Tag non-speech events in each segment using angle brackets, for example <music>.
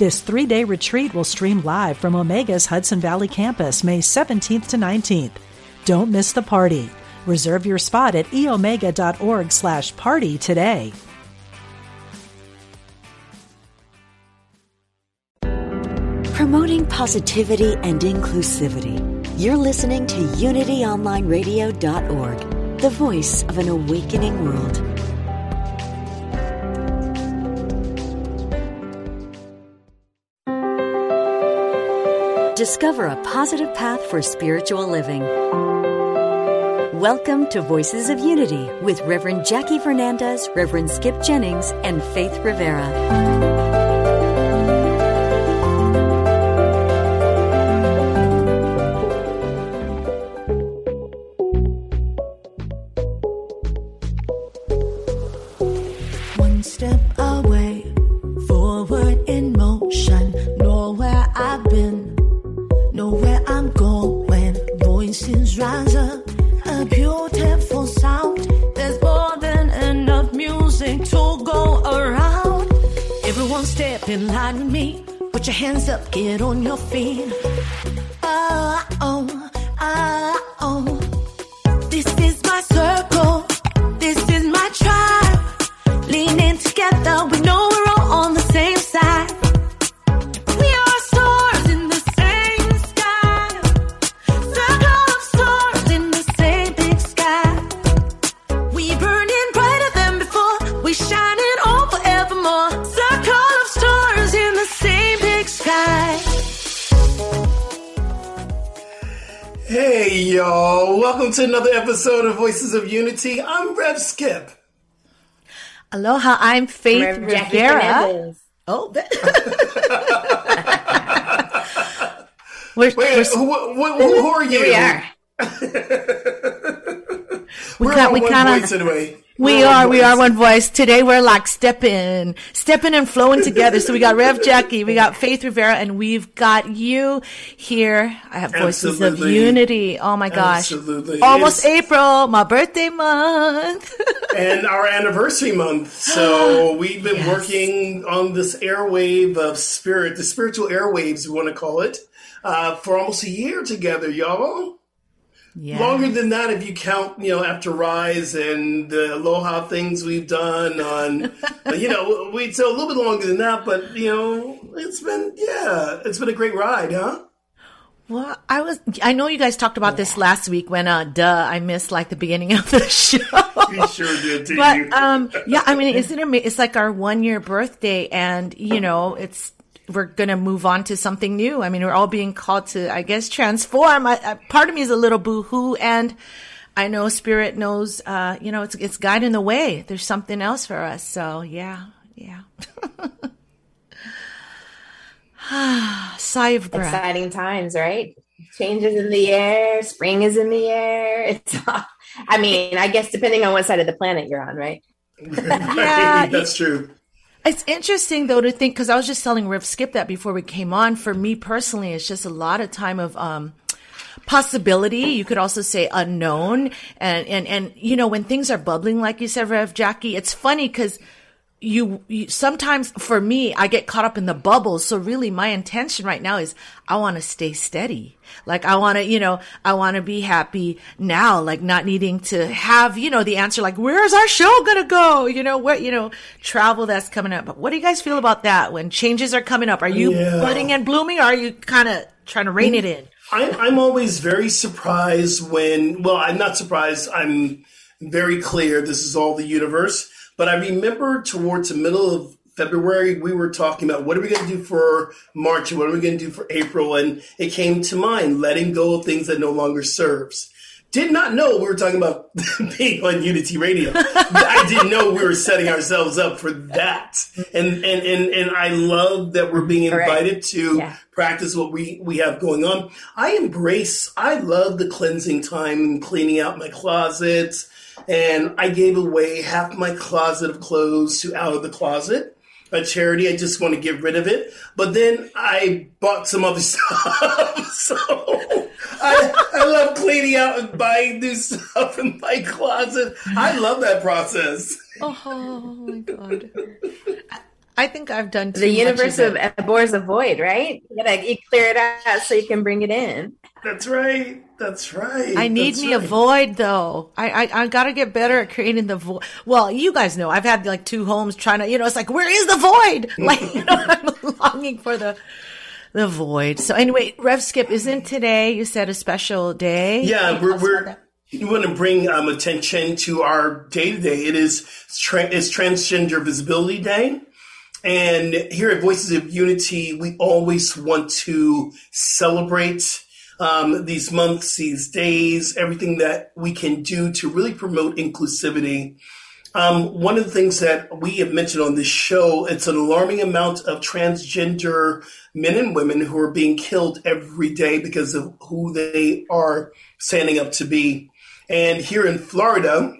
This three day retreat will stream live from Omega's Hudson Valley campus May 17th to 19th. Don't miss the party. Reserve your spot at eomega.org slash party today. Promoting positivity and inclusivity. You're listening to UnityOnlineRadio.org, the voice of an awakening world. Discover a positive path for spiritual living. Welcome to Voices of Unity with Reverend Jackie Fernandez, Reverend Skip Jennings, and Faith Rivera. Everyone step in line with me. Put your hands up, get on your feet. Oh, oh, to another episode of Voices of Unity. I'm Rev Skip. Aloha, I'm Faith Reverend Rivera. Oh, that- <laughs> we're, Wait, we're, who, who, who, who are you? Here we are. <laughs> we We're on we one kind voice anyway. we are we are one voice. Today we're like stepping, stepping and flowing together. So we got Rev Jackie, we got Faith Rivera, and we've got you here. I have voices of unity. Oh my gosh, Absolutely. almost It's- April, my birthday month. <laughs> and our anniversary month. So <gasps> we've been working on this airwave of spirit, the spiritual airwaves, we want to call it, uh, for almost a year together, y'all. Yeah. Longer than that, if you count, you know, after Rise and the Aloha things we've done on, you know, <laughs> we so a little bit longer than that, but you know, it's been yeah, it's been a great ride, huh? Well, I was, I know you guys talked about this last week when, uh, duh, I missed like the beginning of the <laughs> show. You sure did, didn't but um yeah i mean <laughs> isn't it it's like our one year birthday and you know it's we're gonna move on to something new i mean we're all being called to i guess transform I, I, part of me is a little boo-hoo and i know spirit knows uh you know it's it's guiding the way there's something else for us so yeah yeah <laughs> sigh of breath Exciting times, right? Changes in the air. Spring is in the air. It's. I mean, I guess depending on what side of the planet you're on, right? <laughs> Yeah, that's true. It's interesting though to think because I was just telling Rev Skip that before we came on. For me personally, it's just a lot of time of um, possibility. You could also say unknown, and and and you know when things are bubbling, like you said, Rev Jackie. It's funny because. You, you sometimes for me I get caught up in the bubbles so really my intention right now is I want to stay steady. Like I want to you know I want to be happy now like not needing to have you know the answer like where's our show gonna go? You know what you know travel that's coming up. But what do you guys feel about that when changes are coming up? Are you Yeah. budding and blooming or are you kind of trying to rein it in? I'm, I'm always very surprised when, well, I'm not surprised. I'm very clear. This is all the universe. But I remember towards the middle of February, we were talking about what are we going to do for March and what are we going to do for April. And it came to mind letting go of things that no longer serves. did not know we were talking about <laughs> being on Unity Radio. I didn't know we were setting ourselves up for that. And and and, and I love that we're being invited right. to yeah. practice what we, we have going on. I embrace, I love the cleansing time and cleaning out my closet. And I gave away half my closet of clothes to Out of the Closet a charity. I just want to get rid of it. But then I bought some other <laughs> stuff. so I, I love cleaning out and buying new stuff in my closet. I love that process. Oh, my God. <laughs> I think I've done the universe of, of abhors a void, right? You gotta you clear it out so you can bring it in. That's right. That's right. I need That's me right. a void though. I, I I gotta get better at creating the void. Well, you guys know I've had like two homes trying to, you know, it's like where is the void? <laughs> Like you know, I'm longing for the the void. So anyway, Rev Skip isn't today. You said a special day. Yeah, we're we're. We want to bring um, attention to our day to day. It is tra- it's Transgender Visibility Day. And here at Voices of Unity, we always want to celebrate um, these months, these days, everything that we can do to really promote inclusivity. Um, one of the things that we have mentioned on this show, it's an alarming amount of transgender men and women who are being killed every day because of who they are standing up to be. And here in Florida,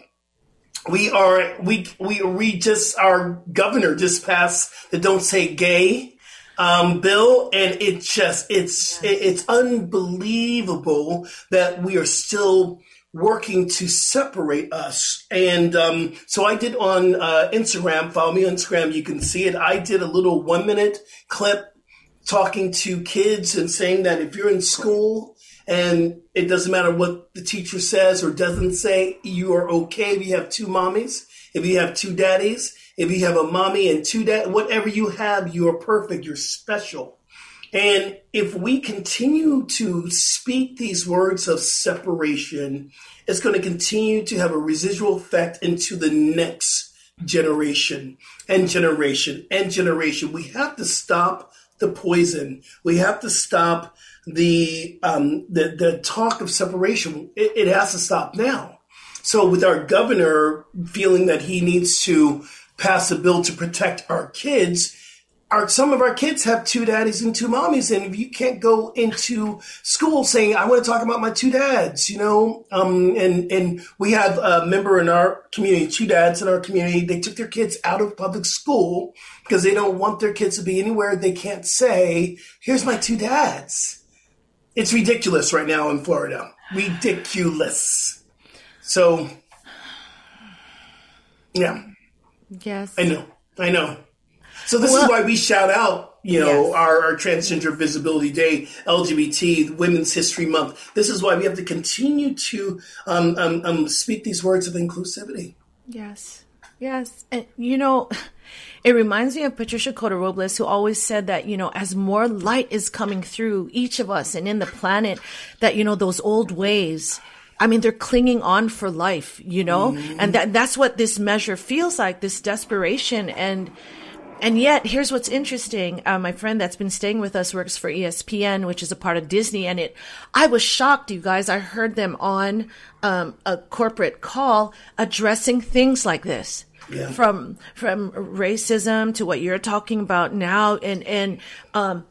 we are we we we just our governor just passed the "Don't Say Gay" um, bill, and it just it's it, it's unbelievable that we are still working to separate us. And um, so I did on uh, Instagram. Follow me on Instagram. You can see it. I did a little one minute clip talking to kids and saying that if you're in school and it doesn't matter what the teacher says or doesn't say, you are okay if you have two mommies, if you have two daddies, if you have a mommy and two dad, whatever you have, you are perfect, you're special. And if we continue to speak these words of separation, it's going to continue to have a residual effect into the next generation and generation and generation. We have to stop the poison. We have to stop the um, the, the talk of separation. It, it has to stop now. So, with our governor feeling that he needs to pass a bill to protect our kids, our, some of our kids have two daddies and two mommies, and if you can't go into school saying, "I want to talk about my two dads," you know, um, and and we have a member in our community, two dads in our community, they took their kids out of public school because they don't want their kids to be anywhere they can't say, "Here's my two dads." It's ridiculous right now in Florida. Ridiculous. So, yeah. Yes. I know. I know. So this well, is why we shout out, you know, yes. our, our, Transgender Visibility Day, LGBT Women's History Month. This is why we have to continue to um, um, um, speak these words of inclusivity. Yes. Yes. And, you know, it reminds me of Patricia Cota Robles, who always said that, you know, as more light is coming through each of us and in the planet, that, you know, those old ways, I mean, they're clinging on for life, you know, mm-hmm. and that, that's what this measure feels like, this desperation. And, and yet, here's what's interesting. Uh, my friend that's been staying with us works for ESPN, which is a part of Disney, and it. I was shocked, you guys. I heard them on um, a corporate call addressing things like this yeah. from from racism to what you're talking about now, and and um,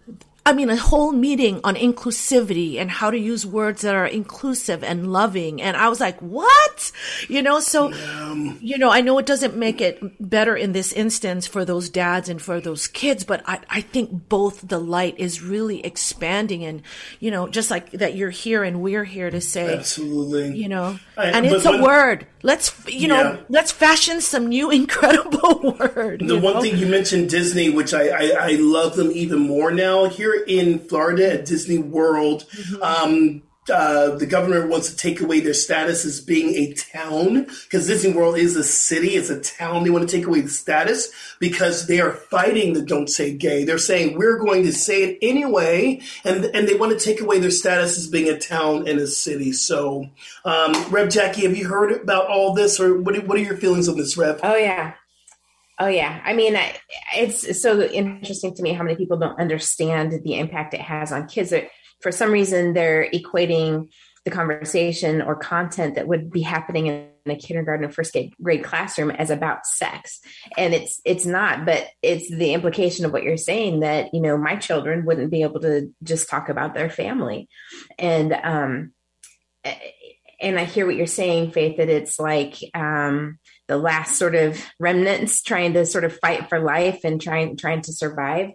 I mean, a whole meeting on inclusivity and how to use words that are inclusive and loving. And I was like, what? You know, so, yeah. you know, I know it doesn't make it better in this instance for those dads and for those kids, but I, I think both the light is really expanding and, you know, just like that you're here and we're here to say, absolutely, you know, I, and it's a when, word. Let's, you know, yeah. let's fashion some new <laughs> incredible word. The one know? thing you mentioned Disney, which I, I, I love them even more now here here in Florida at Disney World, mm-hmm. um, uh, the governor wants to take away their status as being a town because Disney World is a city, it's a town. They want to take away the status because they are fighting the "Don't Say Gay." They're saying we're going to say it anyway, and and they want to take away their status as being a town and a city. So, um, Rev Jackie, have you heard about all this, or what? What are your feelings on this, Rev? Oh yeah, Oh yeah, I mean, it's so interesting to me how many people don't understand the impact it has on kids. For some reason, they're equating the conversation or content that would be happening in a kindergarten or first grade classroom as about sex and it's it's not but it's the implication of what you're saying that you know my children wouldn't be able to just talk about their family and um and i hear what you're saying faith that it's like um the last sort of remnants trying to sort of fight for life and trying trying to survive.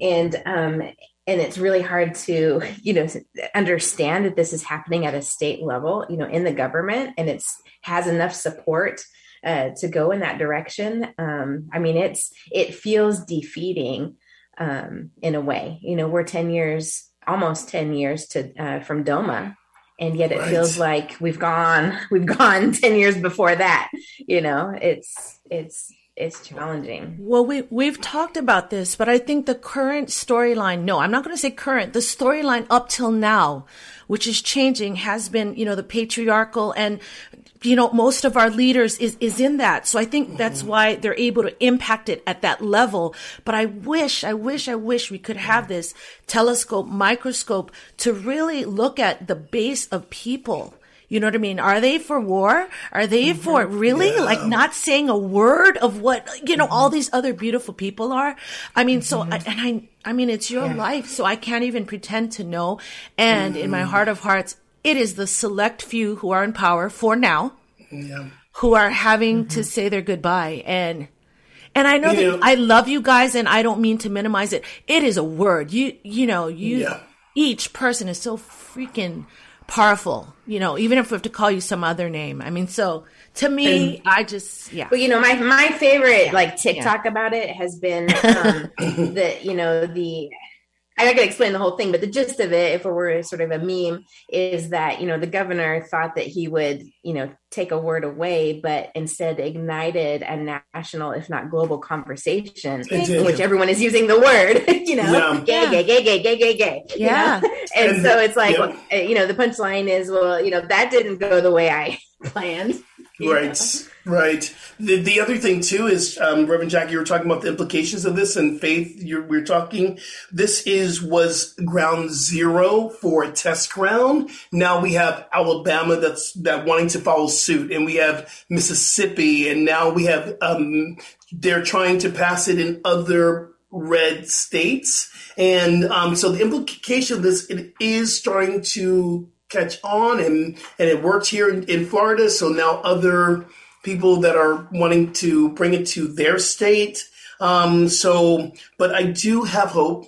And um and it's really hard to you know understand that this is happening at a state level you know in the government and it's has enough support uh, to go in that direction. Um, i mean it's it feels defeating um, in a way. You know we're 10 years almost 10 years to uh, from doma and yet it right. feels like we've gone <laughs> we've gone 10 years before that you know it's it's it's challenging. Well, we we've talked about this, but I think the current storyline, no, I'm not going to say current, the storyline up till now, which is changing has been, you know, the patriarchal and you know, most of our leaders is, is in that. So I think that's mm-hmm. why they're able to impact it at that level. But I wish, I wish, I wish we could have this telescope, microscope to really look at the base of people you know what I mean? Are they for war? Are they mm-hmm. for really yeah. like not saying a word of what, you know, mm-hmm. all these other beautiful people are? I mean, so, I, mm-hmm. and I, I mean, it's your yeah. life, so I can't even pretend to know. And in my mm-hmm. heart of hearts, it is the select few who are in power for now, yeah. who are having to mm-hmm. say their goodbye. And, and I know you that know, I love you guys and I don't mean to minimize it. It is a word. You, you know, you, each person is so freaking powerful, you know, even if we have to call you some other name. I mean, so to me, and, I just, yeah. But you know, my, my favorite like TikTok yeah. about it has been <laughs> um, the, you know, the I gotta explain the whole thing, but the gist of it, if it were sort of a meme, is that you know the governor thought that he would you know take a word away, but instead ignited a national, if not global, conversation in which everyone is using the word, <laughs> you know, yeah. gay, gay, gay, gay, gay, gay, gay. Yeah, and, and, so it's like, yeah. well, eh, you know, the punchline is, well, you know, that didn't go the way I <laughs> planned. Right. Know? Right. The, the other thing too is, um, Reverend Jackie, you were talking about the implications of this and faith. You're, we are talking. This is was ground zero for a test ground. Now we have Alabama that's that wanting to follow suit, and we have Mississippi, and now we have um, they're trying to pass it in other red states, and um, so the implication of this it is starting to catch on, and and it worked here in, in Florida. So now other people that are wanting to bring it to their state. Um, so, but I do have hope.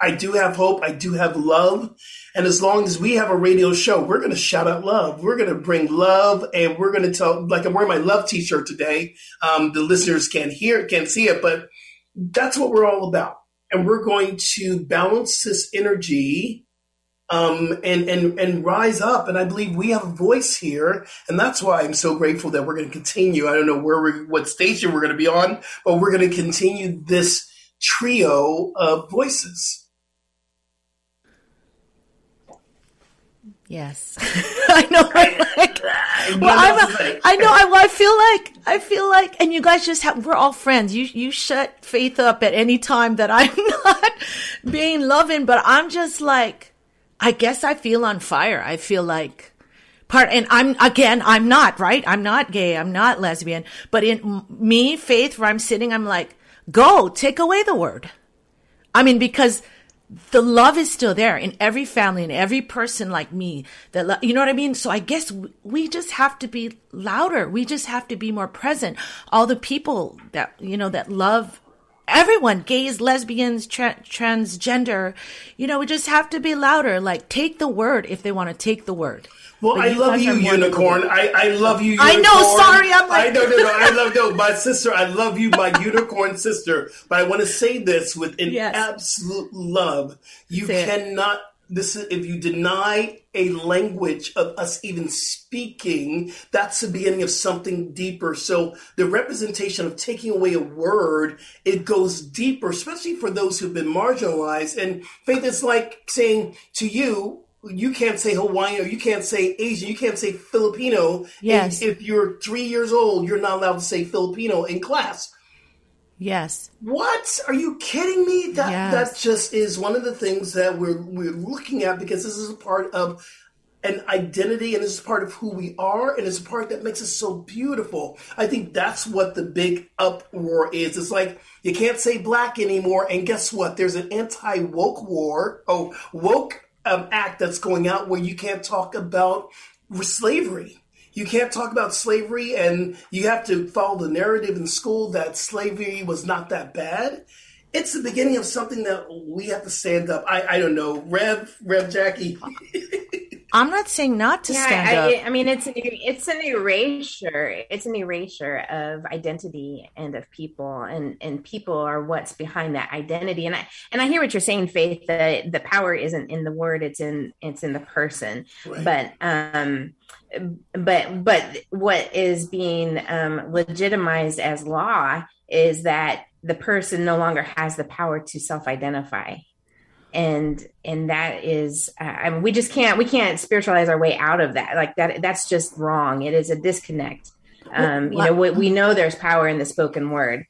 I do have hope. I do have love. And as long as we have a radio show, we're going to shout out love. We're going to bring love and we're going to tell, like I'm wearing my love t-shirt today. Um, the listeners can't hear it, can't see it, but that's what we're all about. And we're going to balance this energy um, and and and rise up. And I believe we have a voice here, and that's why I'm so grateful that we're going to continue. I don't know where we, what station we're going to be on, but we're going to continue this trio of voices. Yes, <laughs> I know. <laughs> Like, well, I'm a, I know. I, I feel like I feel like, and you guys just have. We're all friends. You you shut Faith up at any time that I'm <laughs> not being loving, but I'm just like I guess I feel on fire. I feel like part, and I'm, again, I'm not, right? I'm not gay. I'm not lesbian. But in me, faith, where I'm sitting, I'm like, go, take away the word. I mean, because the love is still there in every family and every person like me that lo- you know what i mean so i guess we just have to be louder we just have to be more present all the people that you know that love everyone, gays, lesbians, tra- transgender, you know, we just have to be louder. Like, take the word if they want to take the word. Well, I love you, unicorn. I, I love you, unicorn. I know. Sorry, I'm like. I know, no, no. I <laughs> love no, my sister. I love you, my unicorn sister. But I want to say this with an yes. absolute love. You say cannot it this is if you deny a language of us even speaking that's the beginning of something deeper so the representation of taking away a word it goes deeper especially for those who've been marginalized and faith is like saying to you you can't say Hawaiian or you can't say Asian, you can't say Filipino. Yes. if you're three years old, you're not allowed to say Filipino in class. Yes. What? Are you kidding me? That yes. that just is one of the things that we're we're looking at because this is a part of an identity and this is part of who we are and it's a part that makes us so beautiful. I think that's what the big uproar is. It's like you can't say black anymore and guess what? There's an anti-woke war, oh, woke um, act that's going out where you can't talk about slavery. You can't talk about slavery and you have to follow the narrative in school that slavery was not that bad it's the beginning of something that we have to stand up. I, I don't know, Rev, Rev Jackie. <laughs> I'm not saying not to yeah, stand I, up. I mean, it's an, it's an erasure. It's an erasure of identity and of people, and and people are what's behind that identity. And I and I hear what you're saying, Faith. That the power isn't in the word; it's in it's in the person. Right. But um, but but what is being um, legitimized as law is that the person no longer has the power to self-identify. And and that is uh, I mean, we just can't we can't spiritualize our way out of that. Like that that's just wrong. It is a disconnect. Um you know we, we know there's power in the spoken word.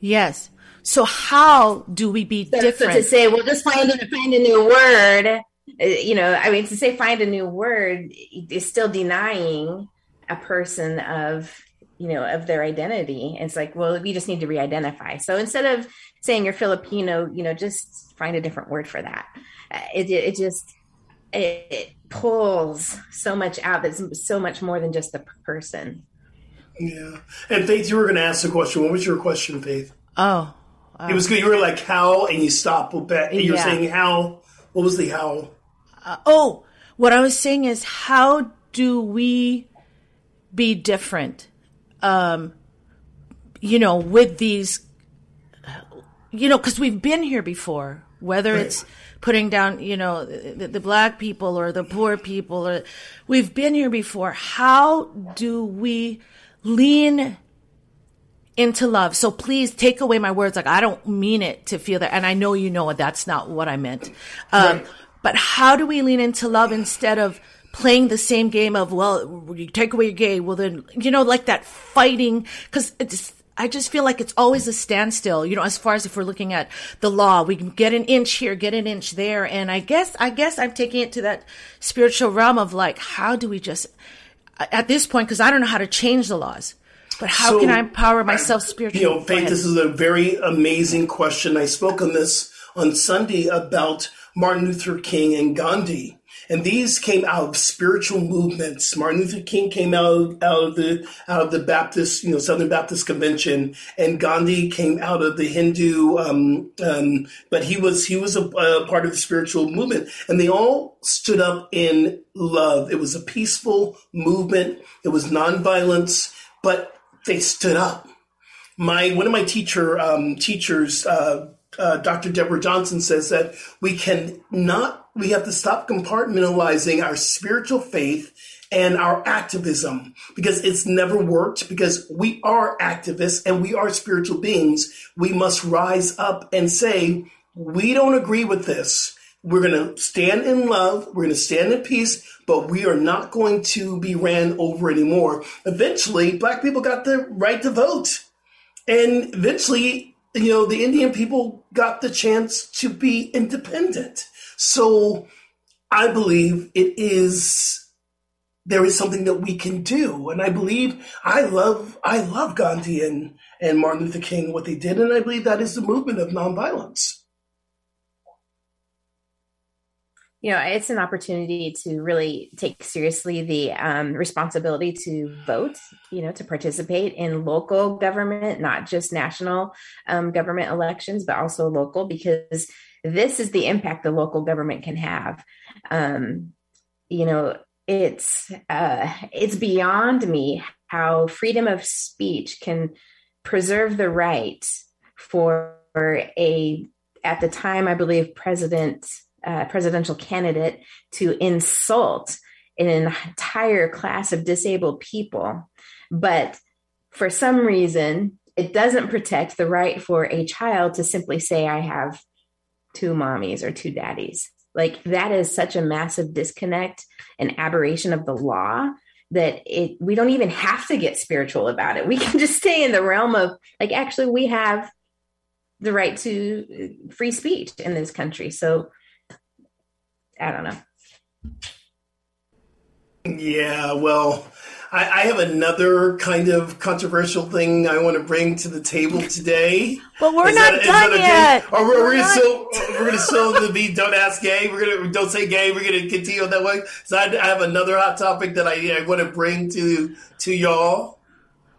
Yes. So how do we be so, different so to say well just find a, find a new word uh, you know i mean to say find a new word is still denying a person of you know of their identity. It's like well we just need to re-identify. So instead of saying you're filipino you know just find a different word for that. Uh, it, it just it, it pulls so much out that's so much more than just the person. Yeah. And faith you were going to ask a question. What was your question faith? Oh it was good. You were like how? And you stopped and you're yeah. saying how? What was the how? Uh, oh what i was saying is how do we be different um, you know, with these, you know, because we've been here before, whether right. it's putting down, you know, the, the, black people or the poor people, or we've been here before. How do we lean into love? So please take away my words. Like I don't mean it to feel that, and I know you know that's not what I meant. Um, right. But how do we lean into love instead of playing the same game of, well, you take away your gay, well then, you know, like that fighting, cause it's, I just feel like it's always a standstill, you know, as far as if we're looking at the law, we can get an inch here, get an inch there. And I guess, I guess I'm taking it to that spiritual realm of like, how do we just, at this point, cause I don't know how to change the laws. But how so, can I empower myself spiritually? You know, Faith, this is a very amazing question. I spoke on this on Sunday about Martin Luther King and Gandhi. And these came out of spiritual movements. Martin Luther King came out, out of the out of the Baptist, you know, Southern Baptist Convention, and Gandhi came out of the Hindu. Um, um, but he was he was a, a part of the spiritual movement, and they all stood up in love. It was a peaceful movement. It was nonviolence, but they stood up. My one of my teacher um, teachers. Uh, uh, Dr. Deborah Johnson says that we can not, we have to stop compartmentalizing our spiritual faith and our activism because it's never worked because we are activists and we are spiritual beings. We must rise up and say, we don't agree with this. We're going to stand in love. We're going to stand in peace, but we are not going to be ran over anymore. Eventually, black people got the right to vote. And eventually, you know, the Indian people got the chance to be independent. So I believe it is there is something that we can do. And I believe I love I love Gandhi and, and Martin Luther King, what they did, and I believe that is the movement of nonviolence. you know it's an opportunity to really take seriously the um, responsibility to vote you know to participate in local government not just national um, government elections but also local because this is the impact the local government can have um, you know it's uh, it's beyond me how freedom of speech can preserve the right for a at the time i believe president uh, presidential candidate to insult an entire class of disabled people. But for some reason, it doesn't protect the right for a child to simply say, I have two mommies or two daddies. Like that is such a massive disconnect and aberration of the law that it we don't even have to get spiritual about it. We <laughs> can just stay in the realm of like actually we have the right to uh, free speech in this country. So I don't know. Yeah, well, I, I, have another kind of controversial thing I want to bring to the table today. But we're is not that, done yet. We're, we're gonna still we're gonna still be don't ask gay. We're gonna don't say gay. We're gonna continue that way. So I, I have another hot topic that I, I want to bring to to y'all.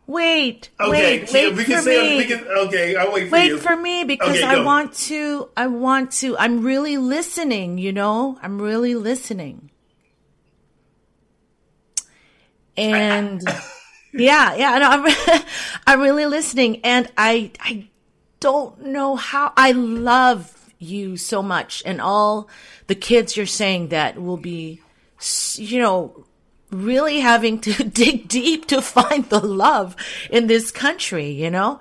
Wait, okay, wait, wait we can for say, me. We can, okay, I'll wait for wait you. Wait for me because okay, I want to. I want to. I'm really listening. You know, I'm really listening. And <laughs> yeah, yeah, no, I'm <laughs> I'm really listening, and I I don't know how. I love you so much, and all the kids you're saying that will be, you know really having to <laughs> dig deep to find the love in this country, you know?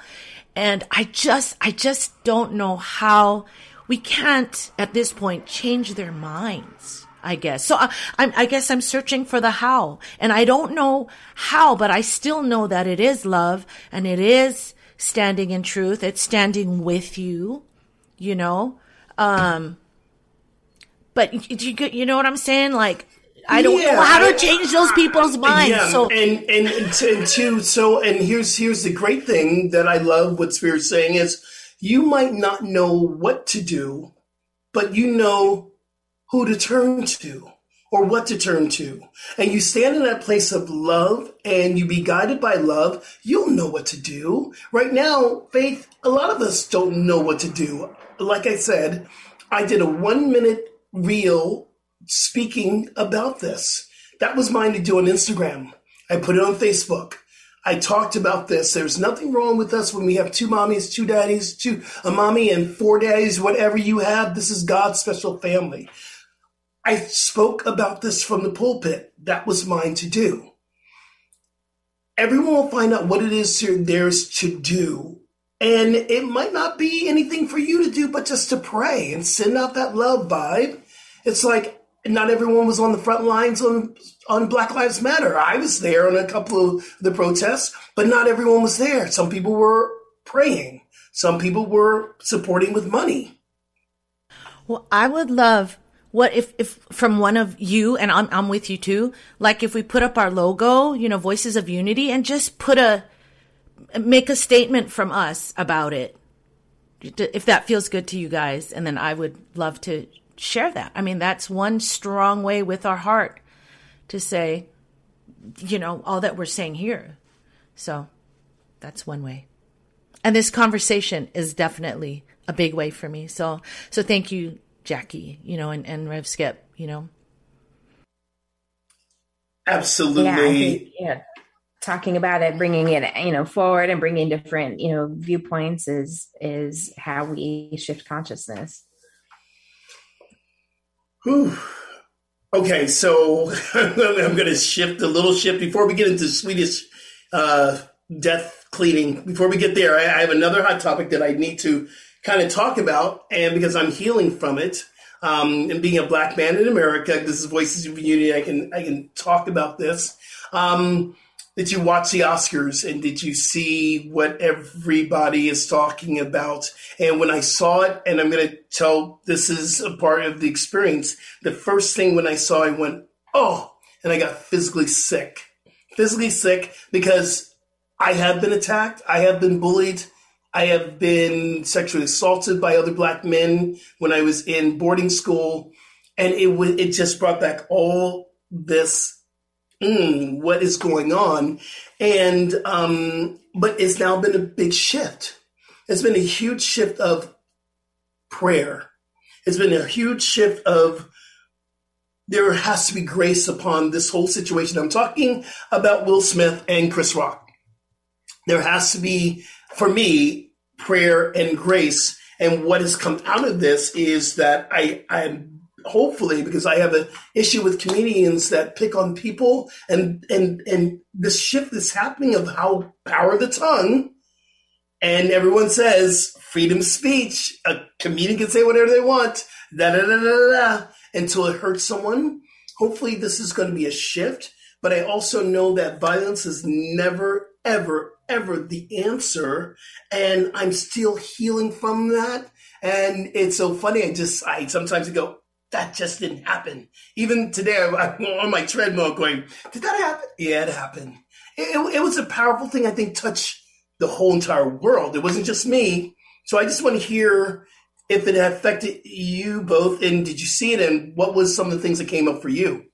And I just, I just don't know how we can't at this point change their minds. I guess. So I, I'm, I guess I'm searching for the how and I don't know how, but I still know that it is love and it is standing in truth. It's standing with you, you know? Um, but you, you know what I'm saying? Like, I don't yeah, know how to change those people's minds. Yeah, so and and and to so and here's here's the great thing that I love what Spirit's saying is you might not know what to do, but you know who to turn to or what to turn to. And you stand in that place of love and you be guided by love, you'll know what to do. Right now, faith, a lot of us don't know what to do. Like I said, I did a one minute reel speaking about this. That was mine to do on Instagram. I put it on Facebook. I talked about this. There's nothing wrong with us when we have two mommies, two daddies, two a mommy and four daddies, whatever you have. This is God's special family. I spoke about this from the pulpit. That was mine to do. Everyone will find out what it is theirs to do. And it might not be anything for you to do, but just to pray and send out that love vibe. It's like not everyone was on the front lines on on Black Lives Matter. I was there on a couple of the protests, but not everyone was there. Some people were praying. Some people were supporting with money. Well, I would love what if, if from one of you, and I'm, I'm with you too, like if we put up our logo, you know, Voices of Unity and just put a, make a statement from us about it. If that feels good to you guys. And then I would love to share that. I mean, that's one strong way with our heart to say, you know, all that we're saying here. So that's one way. And this conversation is definitely a big way for me. So, so thank you, Jackie, you know, and, and Rev Skip, you know. Absolutely. Yeah, think, yeah. Talking about it, bringing it, you know, forward and bringing different, you know, viewpoints is, is how we shift consciousness. Whew. Okay, so <laughs> I'm going to shift a little shift before we get into Swedish uh, death cleaning. Before we get there, I, I, have another hot topic that I need to kind of talk about, and because I'm healing from it, um, and being a black man in America, this is Voices of Unity. I can I can talk about this. Um, did you watch the Oscars and did you see what everybody is talking about? And when I saw it, and I'm going to tell this is a part of the experience, the first thing when I saw, I went, oh, and I got physically sick. Physically sick because I have been attacked, I have been bullied, I have been sexually assaulted by other black men when I was in boarding school. And it, w- it just brought back all this mm, what is going on? And, um, but it's now been a big shift. It's been a huge shift of prayer. It's been a huge shift of there has to be grace upon this whole situation. I'm talking about Will Smith and Chris Rock. There has to be, for me, prayer and grace. And what has come out of this is that I, I'm hopefully because I have an issue with comedians that pick on people and and and the shift is happening of how power of the tongue and everyone says freedom of speech a comedian can say whatever they want da da da da da until it hurts someone hopefully this is going to be a shift but I also know that violence is never ever ever the answer and I'm still healing from that and it's so funny I just I sometimes go that just didn't happen. Even today, I'm, on my treadmill going, did that happen? Yeah, it happened. It, it was a powerful thing, I think, touched the whole entire world. It wasn't just me. So I just want to hear if it affected you both and did you see it and what was some of the things that came up for you?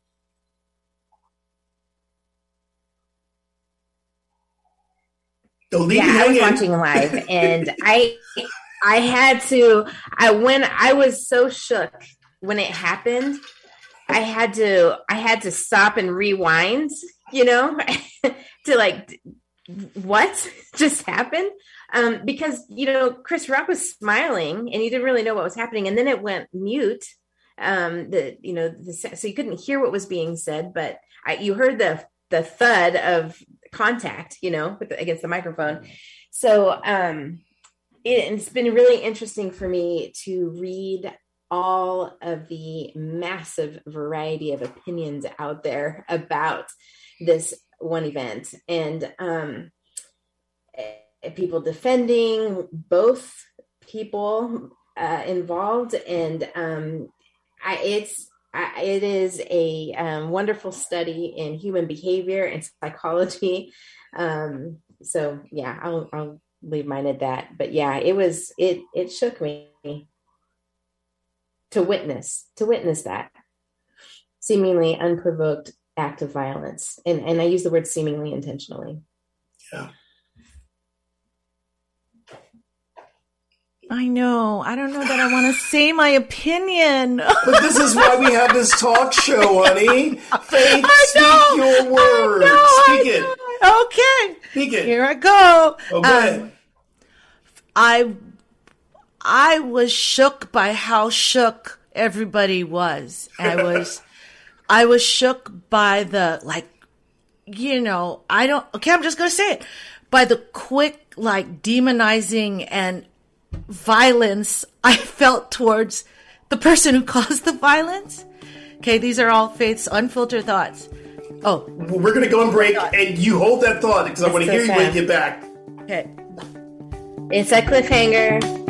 Yeah, I was watching live and I I had to I when I was so shook when it happened, I had to I had to stop and rewind, you know, <laughs> to like what <laughs> just happened? Um, because you know Chris Rock was smiling and you didn't really know what was happening, and then it went mute. Um, the you know the, so you couldn't hear what was being said, but I, you heard the the thud of contact, you know, with the, against the microphone. So um, it, it's been really interesting for me to read all of the massive variety of opinions out there about this one event and um, eh, people defending both people uh, involved and um, I, it's It is a um, wonderful study in human behavior and psychology. <laughs> Um, so yeah I'll, I'll leave mine at that. But yeah it was it it shook me to witness to witness that seemingly unprovoked act of violence. And and i use the word seemingly intentionally. Yeah I know. I don't know that I want to say my opinion. <laughs> but this is why we have this talk show, honey. Faith, speak your word. Speak it. Okay. Speak it. Here I go. Okay. Um, I I was shook by how shook everybody was. I was <laughs> I was shook by the like you know, I don't okay, I'm just gonna say it. By the quick like demonizing and violence I felt towards the person who caused the violence. Okay, these are all Faith's unfiltered thoughts. Oh. Well, we're going to go and break, and you hold that thought because I want to so hear sad. you when you get back. Okay. It's a cliffhanger.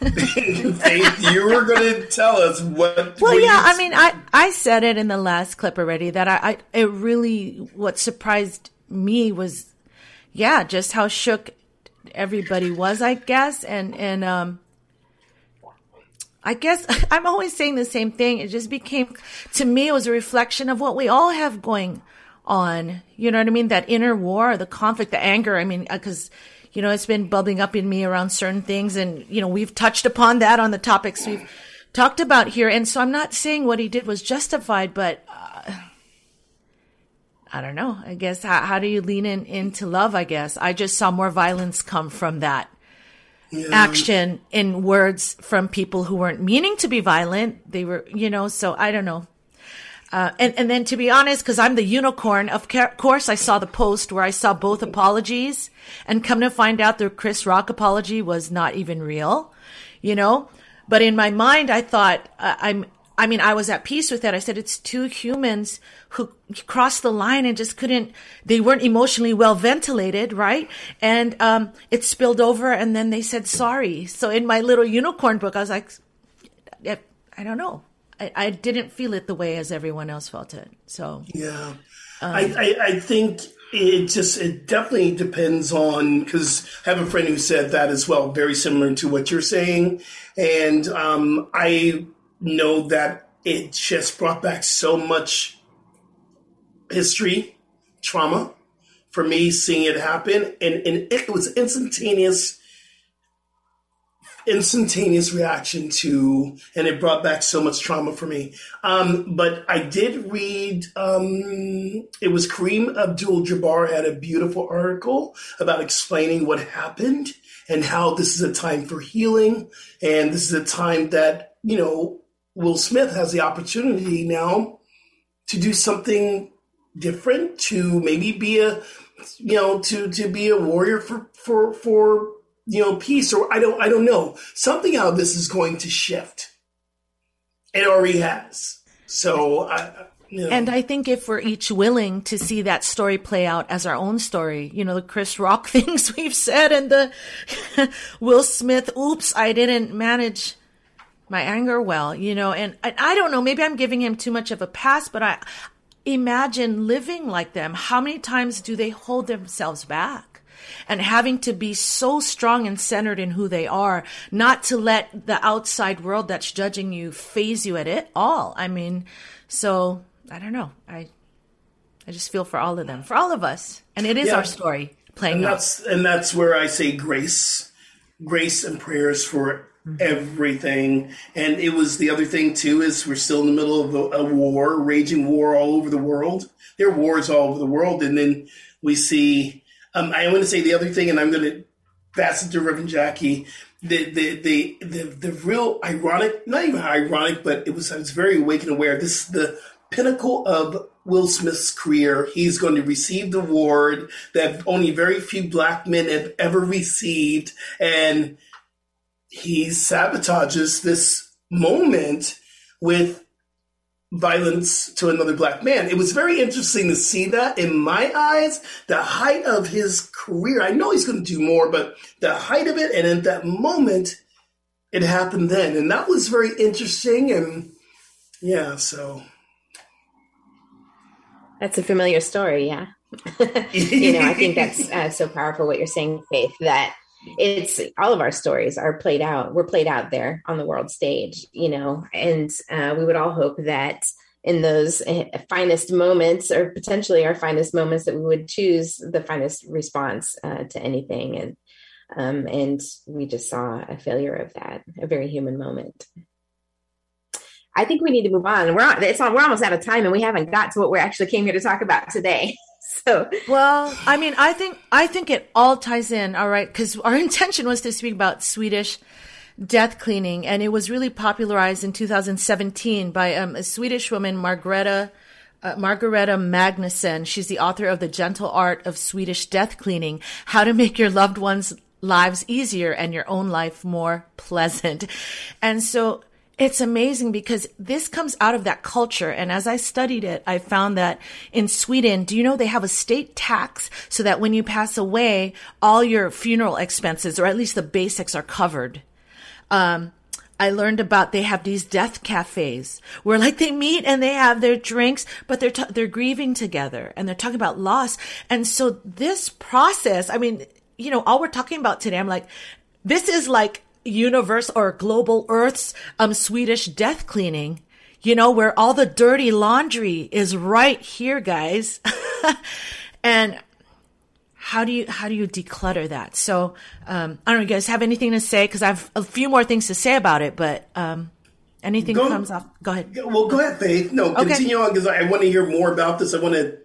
you were going to tell us what. Well, yeah, I mean, I I said it in the last clip already that I, I it really what surprised me was, yeah, just how shook everybody was, I guess, and and um, I guess <laughs> I'm always saying the same thing. It just became to me it was a reflection of what we all have going on. You know what I mean? That inner war, the conflict, the anger. I mean, because you know, it's been bubbling up in me around certain things. And, you know, we've touched upon that on the topics we've talked about here. And so I'm not saying what he did was justified, but, uh, I don't know. I guess how, how do you lean in into love? I guess I just saw more violence come from that yeah. action in words from people who weren't meaning to be violent. They were, you know, so I don't know. Uh, and, and then to be honest, because I'm the unicorn, of course, I saw the post where I saw both apologies and come to find out the Chris Rock apology was not even real, you know? But in my mind, I thought, uh, I'm, I mean, I was at peace with that. I said, it's two humans who crossed the line and just couldn't, they weren't emotionally well ventilated, right? And, um, it spilled over and then they said sorry. So in my little unicorn book, I was like, I don't know. I, I didn't feel it the way as everyone else felt it. So. Yeah, um, I, I, I think it just it definitely depends on because I have a friend who said that as well, very similar to what you're saying, and um, I know that it just brought back so much history, trauma for me seeing it happen, and and it was instantaneous instantaneous reaction to, and it brought back so much trauma for me. Um, but I did read, um, it was Kareem Abdul Jabbar had a beautiful article about explaining what happened and how this is a time for healing. And this is a time that, you know, Will Smith has the opportunity now to do something different, to maybe be a, you know, to, to be a warrior for, for, for, you know, peace or I don't, I don't know. Something out of this is going to shift. It already has. So I, know. And I think if we're each willing to see that story play out as our own story, you know, the Chris Rock <laughs> things we've said and the <laughs> Will Smith, oops, I didn't manage my anger well, you know, and I, I don't know, maybe I'm giving him too much of a pass, but I imagine living like them. How many times do they hold themselves back? And having to be so strong and centered in who they are, not to let the outside world that's judging you phase you at it all. I mean, so I don't know. I I just feel for all of them, for all of us, and it is yeah. our story playing and that's and that's where I say grace, grace and prayers for mm-hmm. everything. And it was the other thing too is we're still in the middle of a, a war, raging war all over the world. There are wars all over the world, and then we see um, I want to say the other thing, and I'm going to pass it to Reverend Jackie. The, the the the the real ironic, not even ironic, but it was I was very awake and aware. This is the pinnacle of Will Smith's career. He's going to receive the award that only very few black men have ever received, and he sabotages this moment with violence to another black man. It was very interesting to see that in my eyes, the height of his career. I know he's going to do more, but the height of it, and at that moment, it happened then. And that was very interesting. And yeah, so. That's a familiar story, yeah. <laughs> you know, I think that's uh, so powerful what you're saying, Faith, that it's all of our stories are played out we're played out there on the world stage you know and uh, we would all hope that in those eh, finest moments or potentially our finest moments that we would choose the finest response uh, to anything and um, and we just saw a failure of that a very human moment I think we need to move on. We're on, it's on, we're almost out of time and we haven't got to what we actually came here to talk about today. <laughs> so well i mean i think i think it all ties in all right because our <laughs> intention was to speak about swedish death cleaning and it was really popularized in 2017 by um, a swedish woman margareta uh, Margareta Magnusson. She's the author of The Gentle Art of Swedish Death Cleaning, How to Make Your Loved Ones' Lives Easier and Your Own Life More Pleasant. And so it's amazing because this comes out of that culture. And as I studied it, I found that in Sweden, do you know they have a state tax so that when you pass away, all your funeral expenses, or at least the basics, are covered. Um, I learned about they have these death cafes where like they meet and they have their drinks, but they're, t- they're grieving together and they're talking about loss. And so this process, I mean, you know, all we're talking about today, I'm like, this is like universe or global earth's um Swedish death cleaning, you know, where all the dirty laundry is right here, guys. <laughs> and how do you how do you declutter that? So um, I don't know. You guys have anything to say? Because I have a few more things to say about it, but um, anything go, comes off. Go ahead. Well, go ahead, Faith. No, okay. continue on because I want to hear more about this. I want to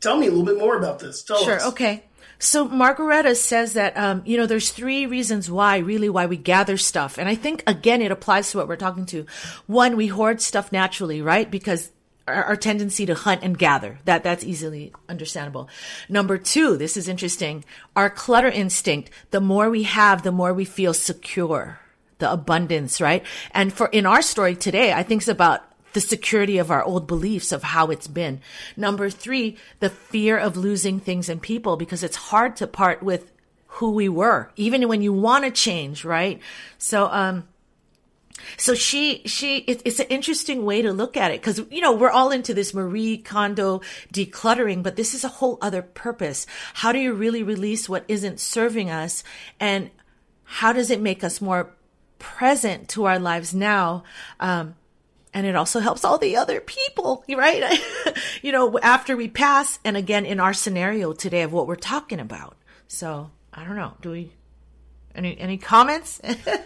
tell me a little bit more about this. Tell sure. Us. Okay. So Margareta says that, um, you know, there's three reasons why, really, why we gather stuff. And I think, again, it applies to what we're talking to. One, we hoard stuff naturally, right? Because our, our tendency to hunt and gather. That, that's easily understandable. Number two, this is interesting. Our clutter instinct. The more we have, the more we feel secure. The abundance, right? And for, in our story today, I think it's about the security of our old beliefs of how it's been. Number three, the fear of losing things and people because it's hard to part with who we were, even when you want to change, right? So, um, so she, she, it, it's an interesting way to look at it because, you know, we're all into this Marie Kondo decluttering, but this is a whole other purpose. How do you really release what isn't serving us? And how does it make us more present to our lives now? Um, and it also helps all the other people, <laughs> right? <laughs> you know, after we pass, and again in our scenario today of what we're talking about. So I don't know. Do we? Any any comments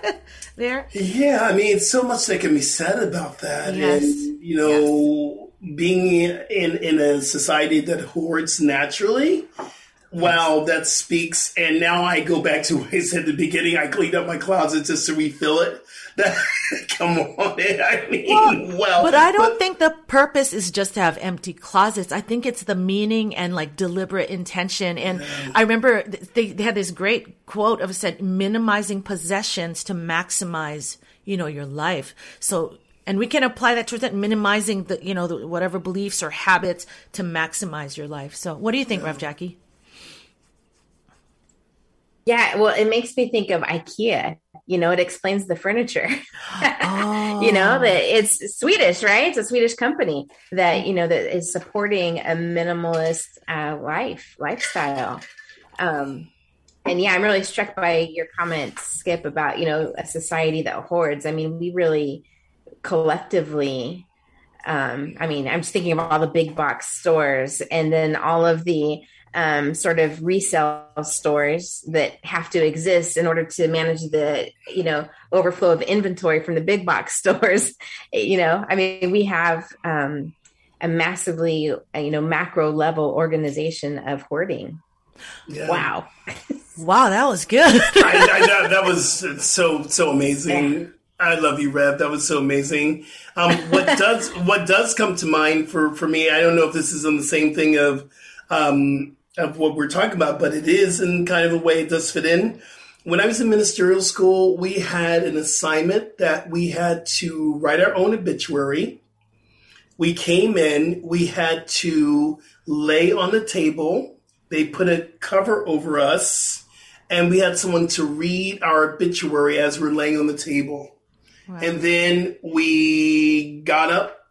<laughs> there? Yeah, I mean, so much that can be said about that, Yes. and you know, being in in a society that hoards naturally. Wow, that speaks. And now I go back to <laughs> what I said at the beginning. I cleaned up my closet just to refill it. That, <laughs> come on, I mean, well, But I don't think the purpose is just to have empty closets. I think it's the meaning and like deliberate intention. And I remember they, they had this great quote of said minimizing possessions to maximize, you know, your life. So, and we can apply that to that minimizing the, you know, the, whatever beliefs or habits to maximize your life. So what do you think, Rev Jackie? Yeah, well, it makes me think of IKEA. You know, it explains the furniture. <laughs> you know, that it's Swedish, right? It's a Swedish company that you know that is supporting a minimalist uh, life lifestyle. Um, and yeah, I'm really struck by your comment, Skip, about you know a society that hoards. I mean, we really collectively. Um, I mean, I'm just thinking of all the big box stores, and then all of the um, sort of resale stores that have to exist in order to manage the you know overflow of inventory from the big box <laughs> stores you know i mean we have um, a massively uh, you know macro level organization of hoarding Yeah. wow Wow, that was good. <laughs> I, I know that was so so amazing. I love you, Rev. That was so amazing. Um, what <laughs> does what does come to mind for for me? I don't know if this is on the same thing of um, of what we're talking about, but it is in kind of a way it does fit in. When I was in ministerial school, we had an assignment that we had to write our own obituary. We came in, we had to lay on the table. They put a cover over us and we had someone to read our obituary as we're laying on the table. And then we got up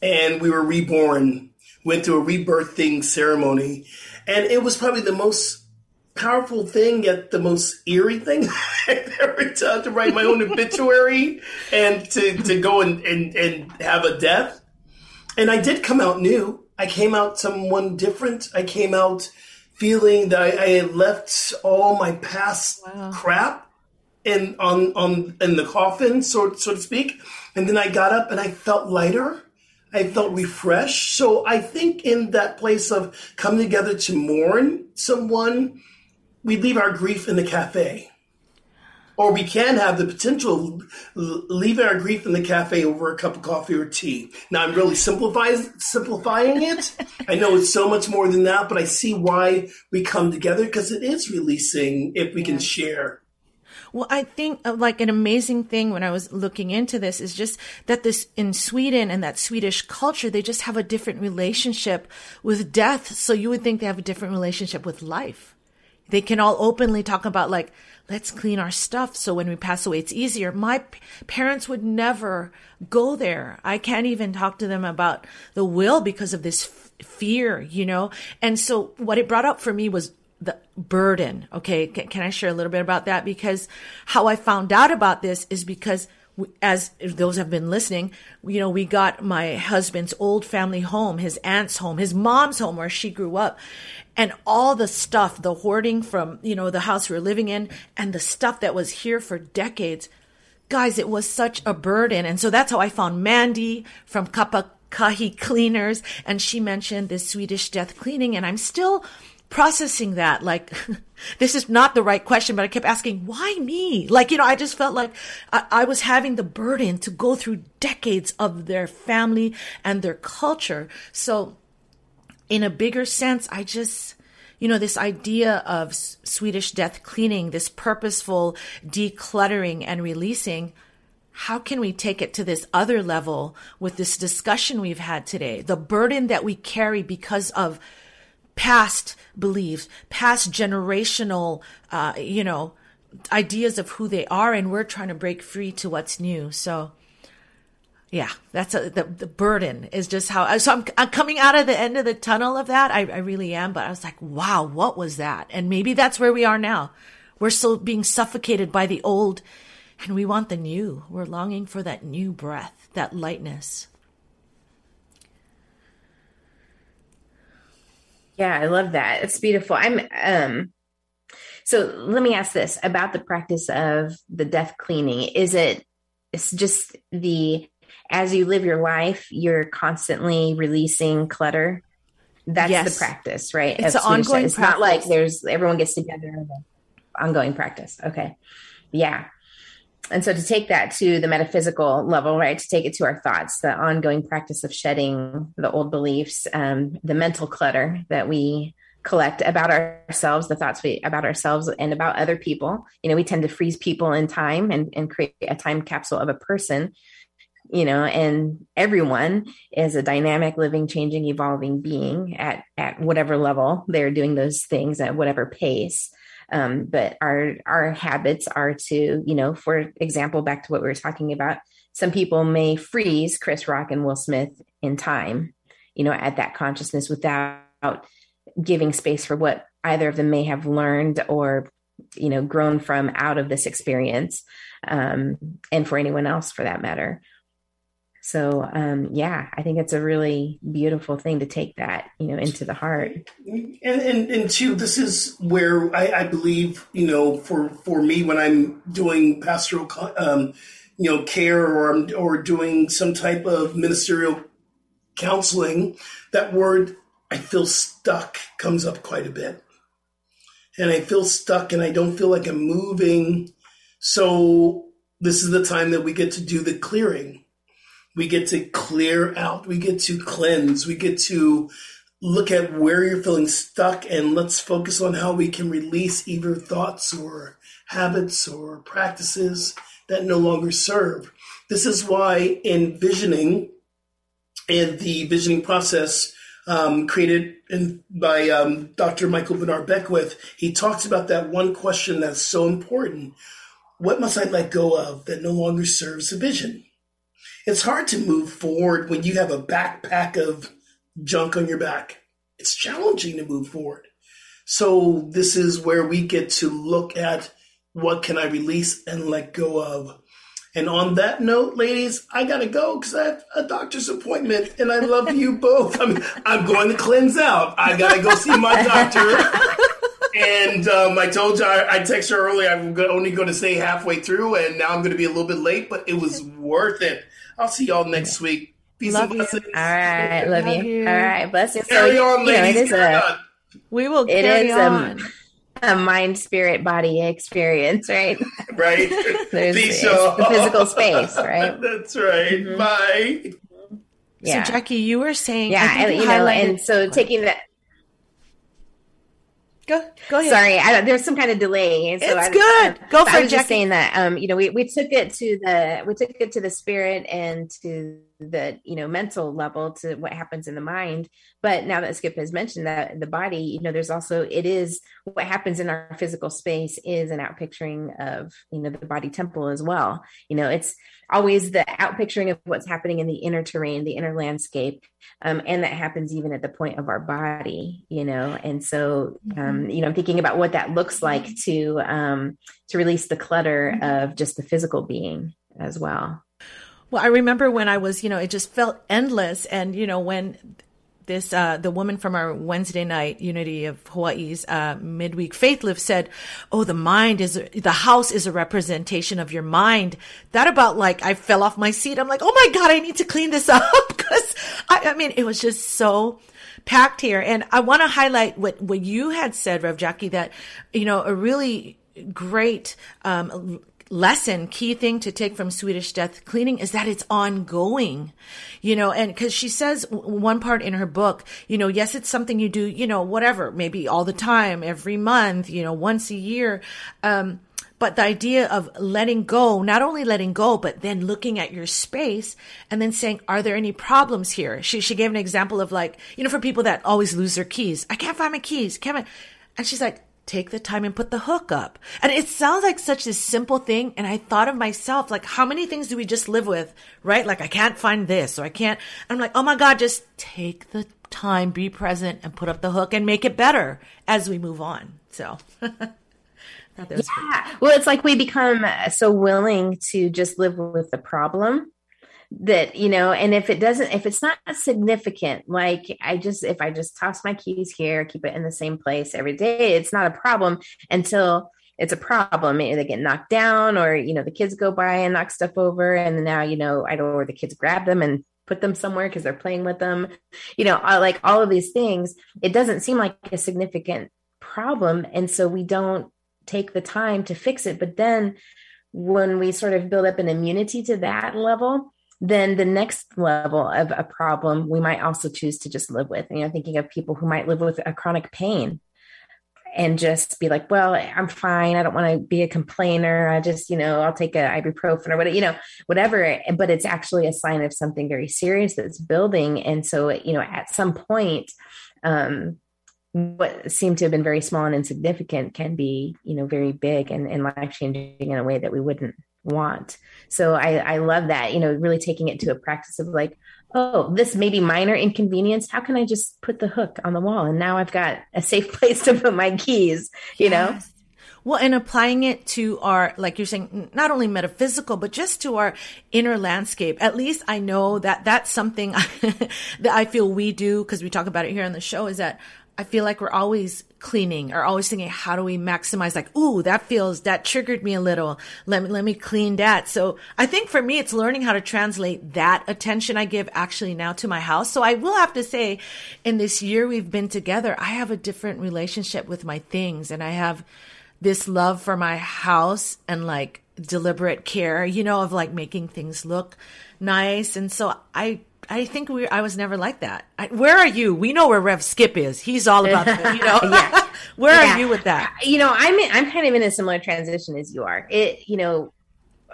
and we were reborn, went through a rebirthing ceremony. And it was probably the most powerful thing, yet the most eerie thing <laughs> I've ever done to write my own obituary and to, to go and, and, and have a death. And I did come out new. I came out someone different. I came out feeling that I, I had left all my past crap in on on in the coffin, so so to speak. And then I got up and I felt lighter. I felt refreshed. So I think in that place of coming together to mourn someone, we leave our grief in the cafe. Or we can have the potential l- leave our grief in the cafe over a cup of coffee or tea. Now I'm really simplifying simplifying it. I know it's so much more than that, but I see why we come together because it is releasing if we can share. Well, I think uh, like an amazing thing when I was looking into this is just that this in Sweden and that Swedish culture, they just have a different relationship with death. So you would think they have a different relationship with life. They can all openly talk about like, let's clean our stuff so when we pass away, it's easier. My p- parents would never go there. I can't even talk to them about the will because of this f- fear, you know? And so what it brought up for me was burden. Okay. Can, can I share a little bit about that? Because how I found out about this is because as those have been listening, you know, we got my husband's old family home, his aunt's home, his mom's home where she grew up and all the stuff, the hoarding from, you know, the house we were living in and the stuff that was here for decades. Guys, it was such a burden. And so that's how I found Mandy from Kapakahi Cleaners. And she mentioned this Swedish death cleaning. And I'm still processing that. Like, <laughs> this is not the right question, but I kept asking, why me? Like, you know, I just felt like I, I was having the burden to go through decades of their family and their culture. So, in a bigger sense, I just, you know, this idea of S- Swedish death cleaning, this purposeful decluttering and releasing, how can we take it to this other level with this discussion we've had today? The burden that we carry because of past beliefs, past generational, uh, you know, ideas of who they are, and we're trying to break free to what's new. So, yeah, that's a, the the burden is just how. So I'm, I'm coming out of the end of the tunnel of that. I, I really am, but I was like, wow, what was that? And maybe that's where we are now. We're still being suffocated by the old, and we want the new. We're longing for that new breath, that lightness. Yeah, I love that. It's beautiful. I'm um So let me ask this about the practice of the death cleaning. Is it it's just the as you live your life, you're constantly releasing clutter. That's yes. the practice, right? It's an ongoing. It's practice. not like there's everyone gets together. Ongoing practice. Okay, yeah. And so to take that to the metaphysical level, right? To take it to our thoughts, the ongoing practice of shedding the old beliefs, um, the mental clutter that we collect about ourselves, the thoughts we about ourselves and about other people. You know, we tend to freeze people in time and, and create a time capsule of a person, you know, and everyone is a dynamic, living, changing, evolving being at at whatever level they're doing those things at whatever pace. Um, but our our habits are to, you know, for example, back to what we were talking about, some people may freeze Chris Rock and Will Smith in time, you know, at that consciousness without giving space for what either of them may have learned or you know grown from out of this experience um, and for anyone else for that matter so um, yeah i think it's a really beautiful thing to take that you know into the heart and and, and two this is where I, I believe you know for for me when i'm doing pastoral um, you know care or or doing some type of ministerial counseling that word I feel stuck comes up quite a bit. And I feel stuck and I don't feel like I'm moving. So this is the time that we get to do the clearing. We get to clear out. We get to cleanse. We get to look at where you're feeling stuck and let's focus on how we can release either thoughts or habits or practices that no longer serve. This is why in visioning and the visioning process, um, created in, by um, Dr. Michael Bernard Beckwith, he talks about that one question that's so important. What must I let go of that no longer serves the vision? It's hard to move forward when you have a backpack of junk on your back. It's challenging to move forward. So this is where we get to look at what can I release and let go of and on that note, ladies, I gotta go because I have a doctor's appointment, and I love you <laughs> both. I mean, I'm going to cleanse out. I gotta go see my doctor. and um, I told you, I, I texted her earlier. I'm only going to stay halfway through, and now I'm going to be a little bit late, but it was worth it. I'll see y'all next week. Peace love and blessings. You. All right, love, love you. you. All right, blessings. Carry so, on, ladies. You know, it is a, we will. It is on <laughs> a mind spirit body experience, right? <laughs> Right. <laughs> There's the physical space, right? That's right. Mm-hmm. Bye. Yeah. So Jackie, you were saying, yeah, and, you, you know, and so taking that. Go, go ahead. Sorry, I, there's some kind of delay. So it's I, good. Go for I was it, just saying that, um, you know, we, we took it to the we took it to the spirit and to the you know mental level to what happens in the mind. But now that skip has mentioned that the body you know there's also it is what happens in our physical space is an outpicturing of you know the body temple as well. You know it's always the outpicturing of what's happening in the inner terrain the inner landscape um, and that happens even at the point of our body you know? And so um, mm-hmm. you know i'm thinking about what that looks like to um, to release the clutter of just the physical being as well well, I remember when I was, you know, it just felt endless. And, you know, when this, uh, the woman from our Wednesday night Unity of Hawaii's, uh, midweek faith lift said, Oh, the mind is, the house is a representation of your mind. That about like, I fell off my seat. I'm like, Oh my God, I need to clean this <laughs> up. Cause I, I mean, it was just so, packed here. And I want to highlight what, what you had said, Rev Jackie, that, you know, a really great um, lesson, key thing to take from Swedish death cleaning is that it's ongoing, you know, and cause she says one part in her book, you know, yes, it's something you do, you know, whatever, maybe all the time, every month, you know, once a year. Um, but the idea of letting go, not only letting go, but then looking at your space and then saying, are there any problems here? She, she gave an example of like, you know, for people that always lose their keys. I can't find my keys. Kevin. And she's like, take the time and put the hook up. And it sounds like such a simple thing. And I thought of myself, like, how many things do we just live with, right? Like, I can't find this or I can't. I'm like, oh my God, just take the time, be present and put up the hook and make it better as we move on. So. <laughs> yeah. Well, it's like we become so willing to just live with the problem that you know and if it doesn't if it's not significant like i just if i just toss my keys here keep it in the same place every day it's not a problem until it's a problem. Maybe they get knocked down or you know the kids go by and knock stuff over and now you know i don't or the kids grab them and put them somewhere because they're playing with them. You know like all of these things it doesn't seem like a significant problem. And so we don't take the time to fix it. But then when we sort of build up an immunity to that level then the next level of a problem we might also choose to just live with. You know, thinking of people who might live with a chronic pain and just be like, well, I'm fine. I don't want to be a complainer. I just, you know, I'll take a ibuprofen or whatever, you know, whatever. But it's actually a sign of something very serious that's building. And so, you know, at some point, um, what seemed to have been very small and insignificant can be, you know, very big and, and life changing in a way that we wouldn't want. So I, I love that, you know, really taking it to a practice of like, oh, this may be minor inconvenience. How can I just put the hook on the wall? And now I've got a safe <laughs> place to put my keys, you know? Well, and applying it to our, like you're saying, not only metaphysical, but just to our inner landscape. At least I know that that's something <laughs> that I feel we do because we talk about it here on the show is that I feel like we're always cleaning or always thinking, how do we maximize like, ooh, that feels, that triggered me a little. Let me, let me clean that. So I think for me, it's learning how to translate that attention I give actually now to my house. So I will have to say in this year we've been together, I have a different relationship with my things and I have this love for my house and like deliberate care, you know, of like making things look nice. And so I I think we I was never like that. I, where are you? We know where Rev Skip is. He's all about that, you know. <laughs> yeah. <laughs> where yeah. are you with that? You know, I'm in, I'm kind of in a similar transition as you are. It, you know,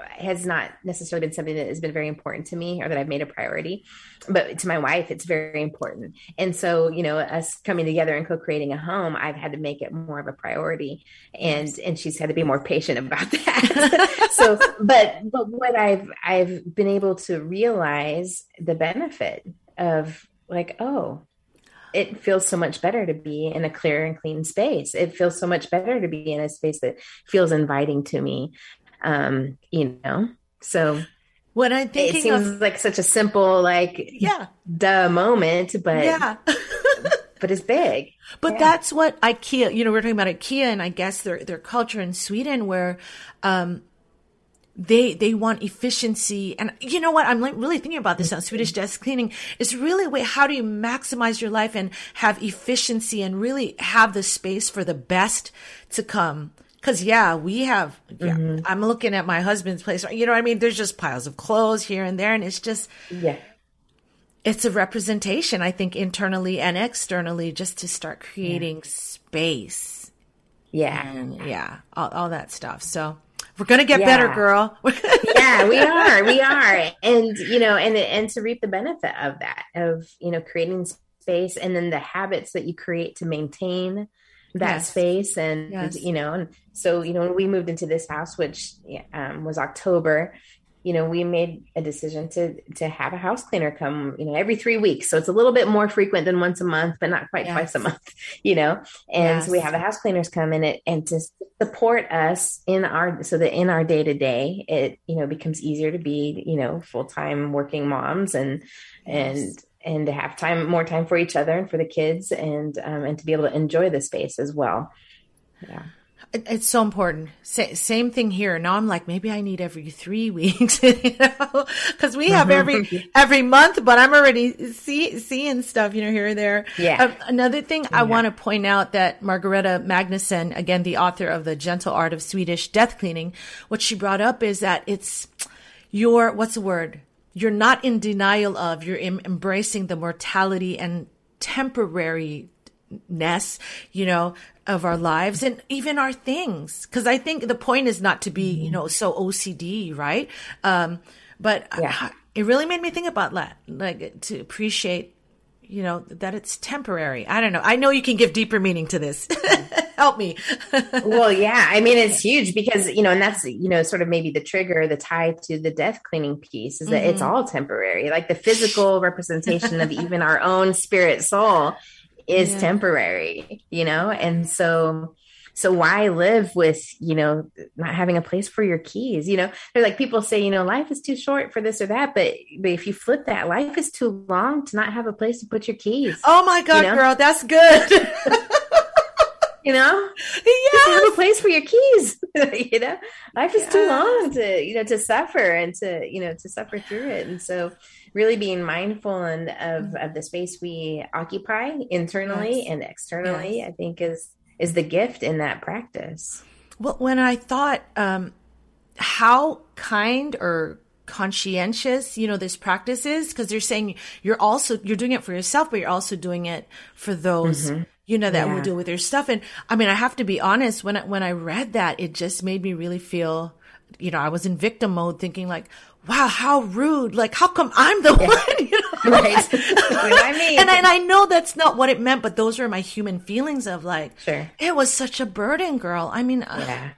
has not necessarily been something that has been very important to me or that I've made a priority, but to my wife, it's very important. And so, you know, us coming together and co-creating a home, I've had to make it more of a priority, and and she's had to be more patient about <laughs> that. so, but but what I've I've been able to realize the benefit of like, oh, it feels so much better to be in a clear and clean space. It feels so much better to be in a space that feels inviting to me um, you know, so when I'm thinking it seems of, like such a simple, like, yeah, duh moment, but yeah. <laughs> but it's big. But yeah. that's what IKEA, you know, we're talking about IKEA and I guess their, their culture in Sweden where, um, they they want efficiency. And you know what? I'm like really thinking about this on swedish death cleaning. Is really wait how do you maximize your life and have efficiency and really have the space for the best to come Cause yeah, we have, yeah, mm-hmm. I'm looking at my husband's place. You know what I mean? There's just piles of clothes here and there. And it's just, yeah, it's a representation, I think, internally and externally, just to start creating yeah. space. Yeah. And yeah, all, all that stuff. So, we're gonna get yeah. better, girl. <laughs> yeah, we are. We are. And you know, and and to reap the benefit of that, of you know, creating space and then the habits that you create to maintain that yes. space and yes. you know and so you know when we moved into this house which um, was october you know we made a decision to to have a house cleaner come you know every three weeks so it's a little bit more frequent than once a month but not quite yes. twice a month <laughs> you know and so we have the house cleaners come in it and to support us in our so that in our day to day it you know becomes easier to be you know full-time working moms and and and to have time more time for each other and for the kids and um, and to be able to enjoy the space as well yeah it's so important. same thing here. Now I'm like, maybe I need every three <laughs> weeks, you know, because we have every every month. But I'm already see, seeing stuff, you know, here and there. Yeah. Uh, another thing yeah. I want to point out that Margareta Magnusson, again, the author of the Gentle Art of Swedish Death Cleaning, what she brought up is that it's your what's the word you're not in denial of, you're em- embracing the mortality and temporariness, you know, of our lives and even our things. Cause I think the point is not to be, you know, so OCD, right? Um, but yeah. it really made me think about that, like to appreciate you know that it's temporary. I don't know. I know you can give deeper meaning to this. <laughs> Help me. <laughs> Well yeah. I mean it's huge because you know and that's you know sort of maybe the trigger the tie to the death cleaning piece is that mm-hmm. it's all temporary. Like the physical <laughs> representation of even our own spirit soul is yeah. temporary you know? And so So why live with, you know, not having a place for your keys? You know, they're like people say, you know, life is too short for this or that. But, but if you flip that, life is too long to not have a place to put your keys. Oh my God, You know? girl, that's good. <laughs> <laughs> You know, yes. just have a place for your keys. <laughs> you know, life is too long to, you know, to suffer and to, you know, to suffer through it. And so really being mindful and of, mm. of the space we occupy internally Yes. and externally, Yes. I think is, is the gift in that practice. Well, when I thought um, how kind or conscientious, you know, this practice is, because they're saying you're also you're doing it for yourself, but you're also doing it for those, you know, that will deal with your stuff. And I mean, I have to be honest. When I, when I read that, it just made me really feel, you know, I was in victim mode, thinking like, wow, how rude! Like, how come I'm the <laughs> one? You know, Right. <laughs> I mean? and, I- and I know that's not what it meant, but those are my human feelings of like, Sure. it was such a burden, girl. I mean, uh, Yeah.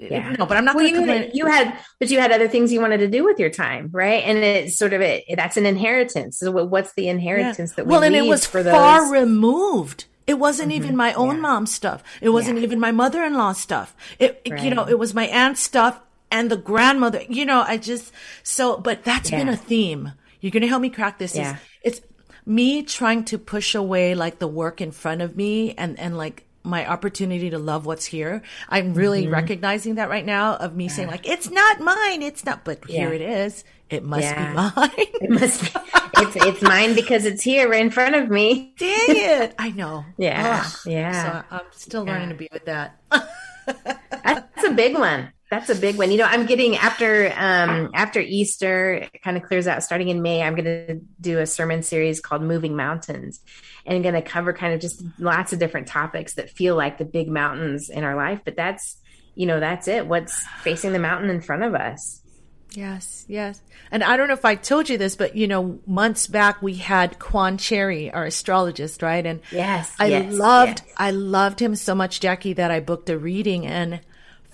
Yeah. no, but I'm not Well, going to you had, you had, but you had other things you wanted to do with your time, right? And it's sort of it. That's an inheritance. So, what's the Yeah. inheritance that we need? well, and it was for those? far removed. It wasn't even my own Yeah. mom's stuff. It wasn't Yeah. even my mother-in-law stuff. It, it- you know, it was my aunt's stuff and the grandmother. You know, I just so. But that's been a theme. You're going to help me crack this. Yeah. Is it's me trying to push away like the work in front of me and and like my opportunity to love what's here. I'm really Mm-hmm. recognizing that right now of me saying like it's not mine. It's not. But here it is. It must Yeah. be mine. It must be. It's it's mine because it's here right in front of me. <laughs> Dang it! I know. Yeah, Ugh. yeah. So I'm still learning to be with that. <laughs> That's a big one. That's a big one. You know, I'm getting after um after Easter it kind of clears out starting in May, I'm going to do a sermon series called Moving Mountains. And I'm going to cover kind of just lots of different topics that feel like the big mountains in our life, but that's you know, that's it. What's facing the mountain in front of us. Yes, yes. And I don't know if I told you this, but you know, months back we had Quan Cherry, our astrologist, right? And Yes. I yes, loved, yes. I loved him so much, Jackie, that I booked a reading. And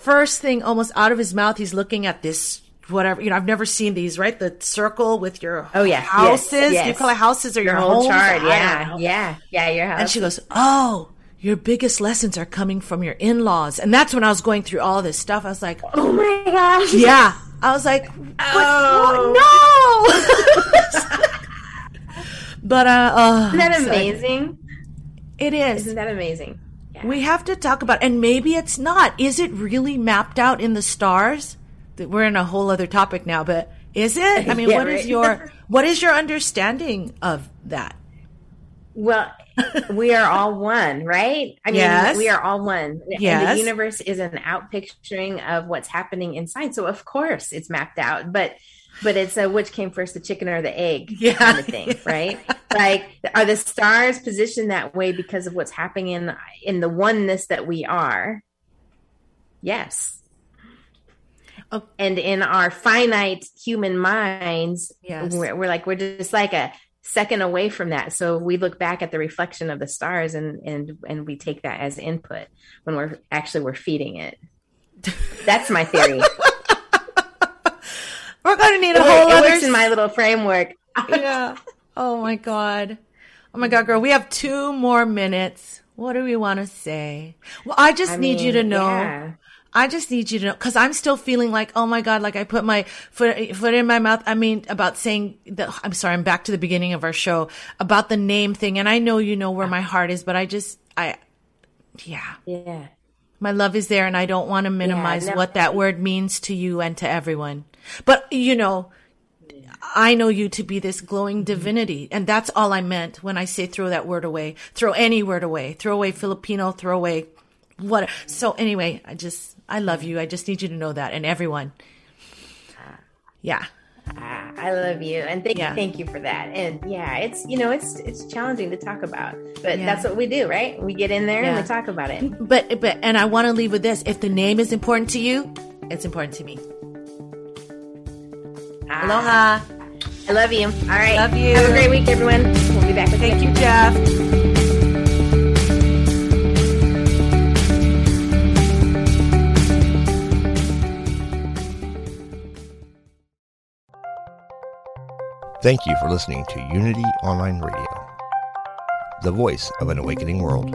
first thing, almost out of his mouth, he's looking at this whatever. You know, I've never seen these, right? The circle with your Oh, yeah. Yes, houses. You call it houses or your, your whole chart. Yeah. Yeah. Yeah, your house. And she goes, Oh, your biggest lessons are coming from your in laws. And that's when I was going through all this stuff. I was like, Oh my gosh. Yeah. I was like? Oh. no. <laughs> but, uh, uh Isn't that so amazing? it is. Isn't that amazing? Yeah. We have to talk about, and maybe it's not. Is it really mapped out in the stars? We're in a whole other topic now, but is it? I mean, <laughs> Yeah, what is right. your <laughs> what is your understanding of that? Well, <laughs> we are all one, right? I mean, Yes. we are all one. And Yes. the universe is an outpicturing of what's happening inside. So of course it's mapped out, but but it's a which came first, the chicken or the egg Yeah. kind of thing, <laughs> right? Like are the stars positioned that way because of what's happening in in the oneness that we are? Yes. Oh. And in our finite human minds, Yes. we're, we're like we're just like a second away from that. So we look back at the reflection of the stars and and and we take that as input when we're actually we're feeding it. <laughs> That's my theory. We're going to need it, a works- whole it other works in my little framework. <laughs> yeah. Oh my god. Oh my god, girl. We have two more minutes. What do we want to say? Well, I just I need you to know. yeah. I just need you to know because I'm still feeling like, oh my god, like I put my foot foot in my mouth. I mean, about saying that. I'm sorry. I'm back to the beginning of our show about the name thing, and I know you know where my heart is, but I just, I, yeah, Yeah. my love is there, and I don't want to minimize no. what that word means to you and to everyone. But you know, I know you to be this glowing divinity. And that's all I meant when I say throw that word away. Throw any word away. Throw away Filipino, throw away what. So anyway, I just, I love you. I just need you to know that and everyone. Yeah. Ah, I love you and thank Yeah. thank you for that. And yeah, it's you know it's it's challenging to talk about, but Yeah. that's what we do, right? We get in there and we talk about it. But, but, and I want to leave with this. If the name is important to you, it's important to me. Aloha. I love you. All right. Love you. Have a great week, everyone. We'll be back with Thank you, Jeff. Thank you for listening to Unity Online Radio, the voice of an awakening world.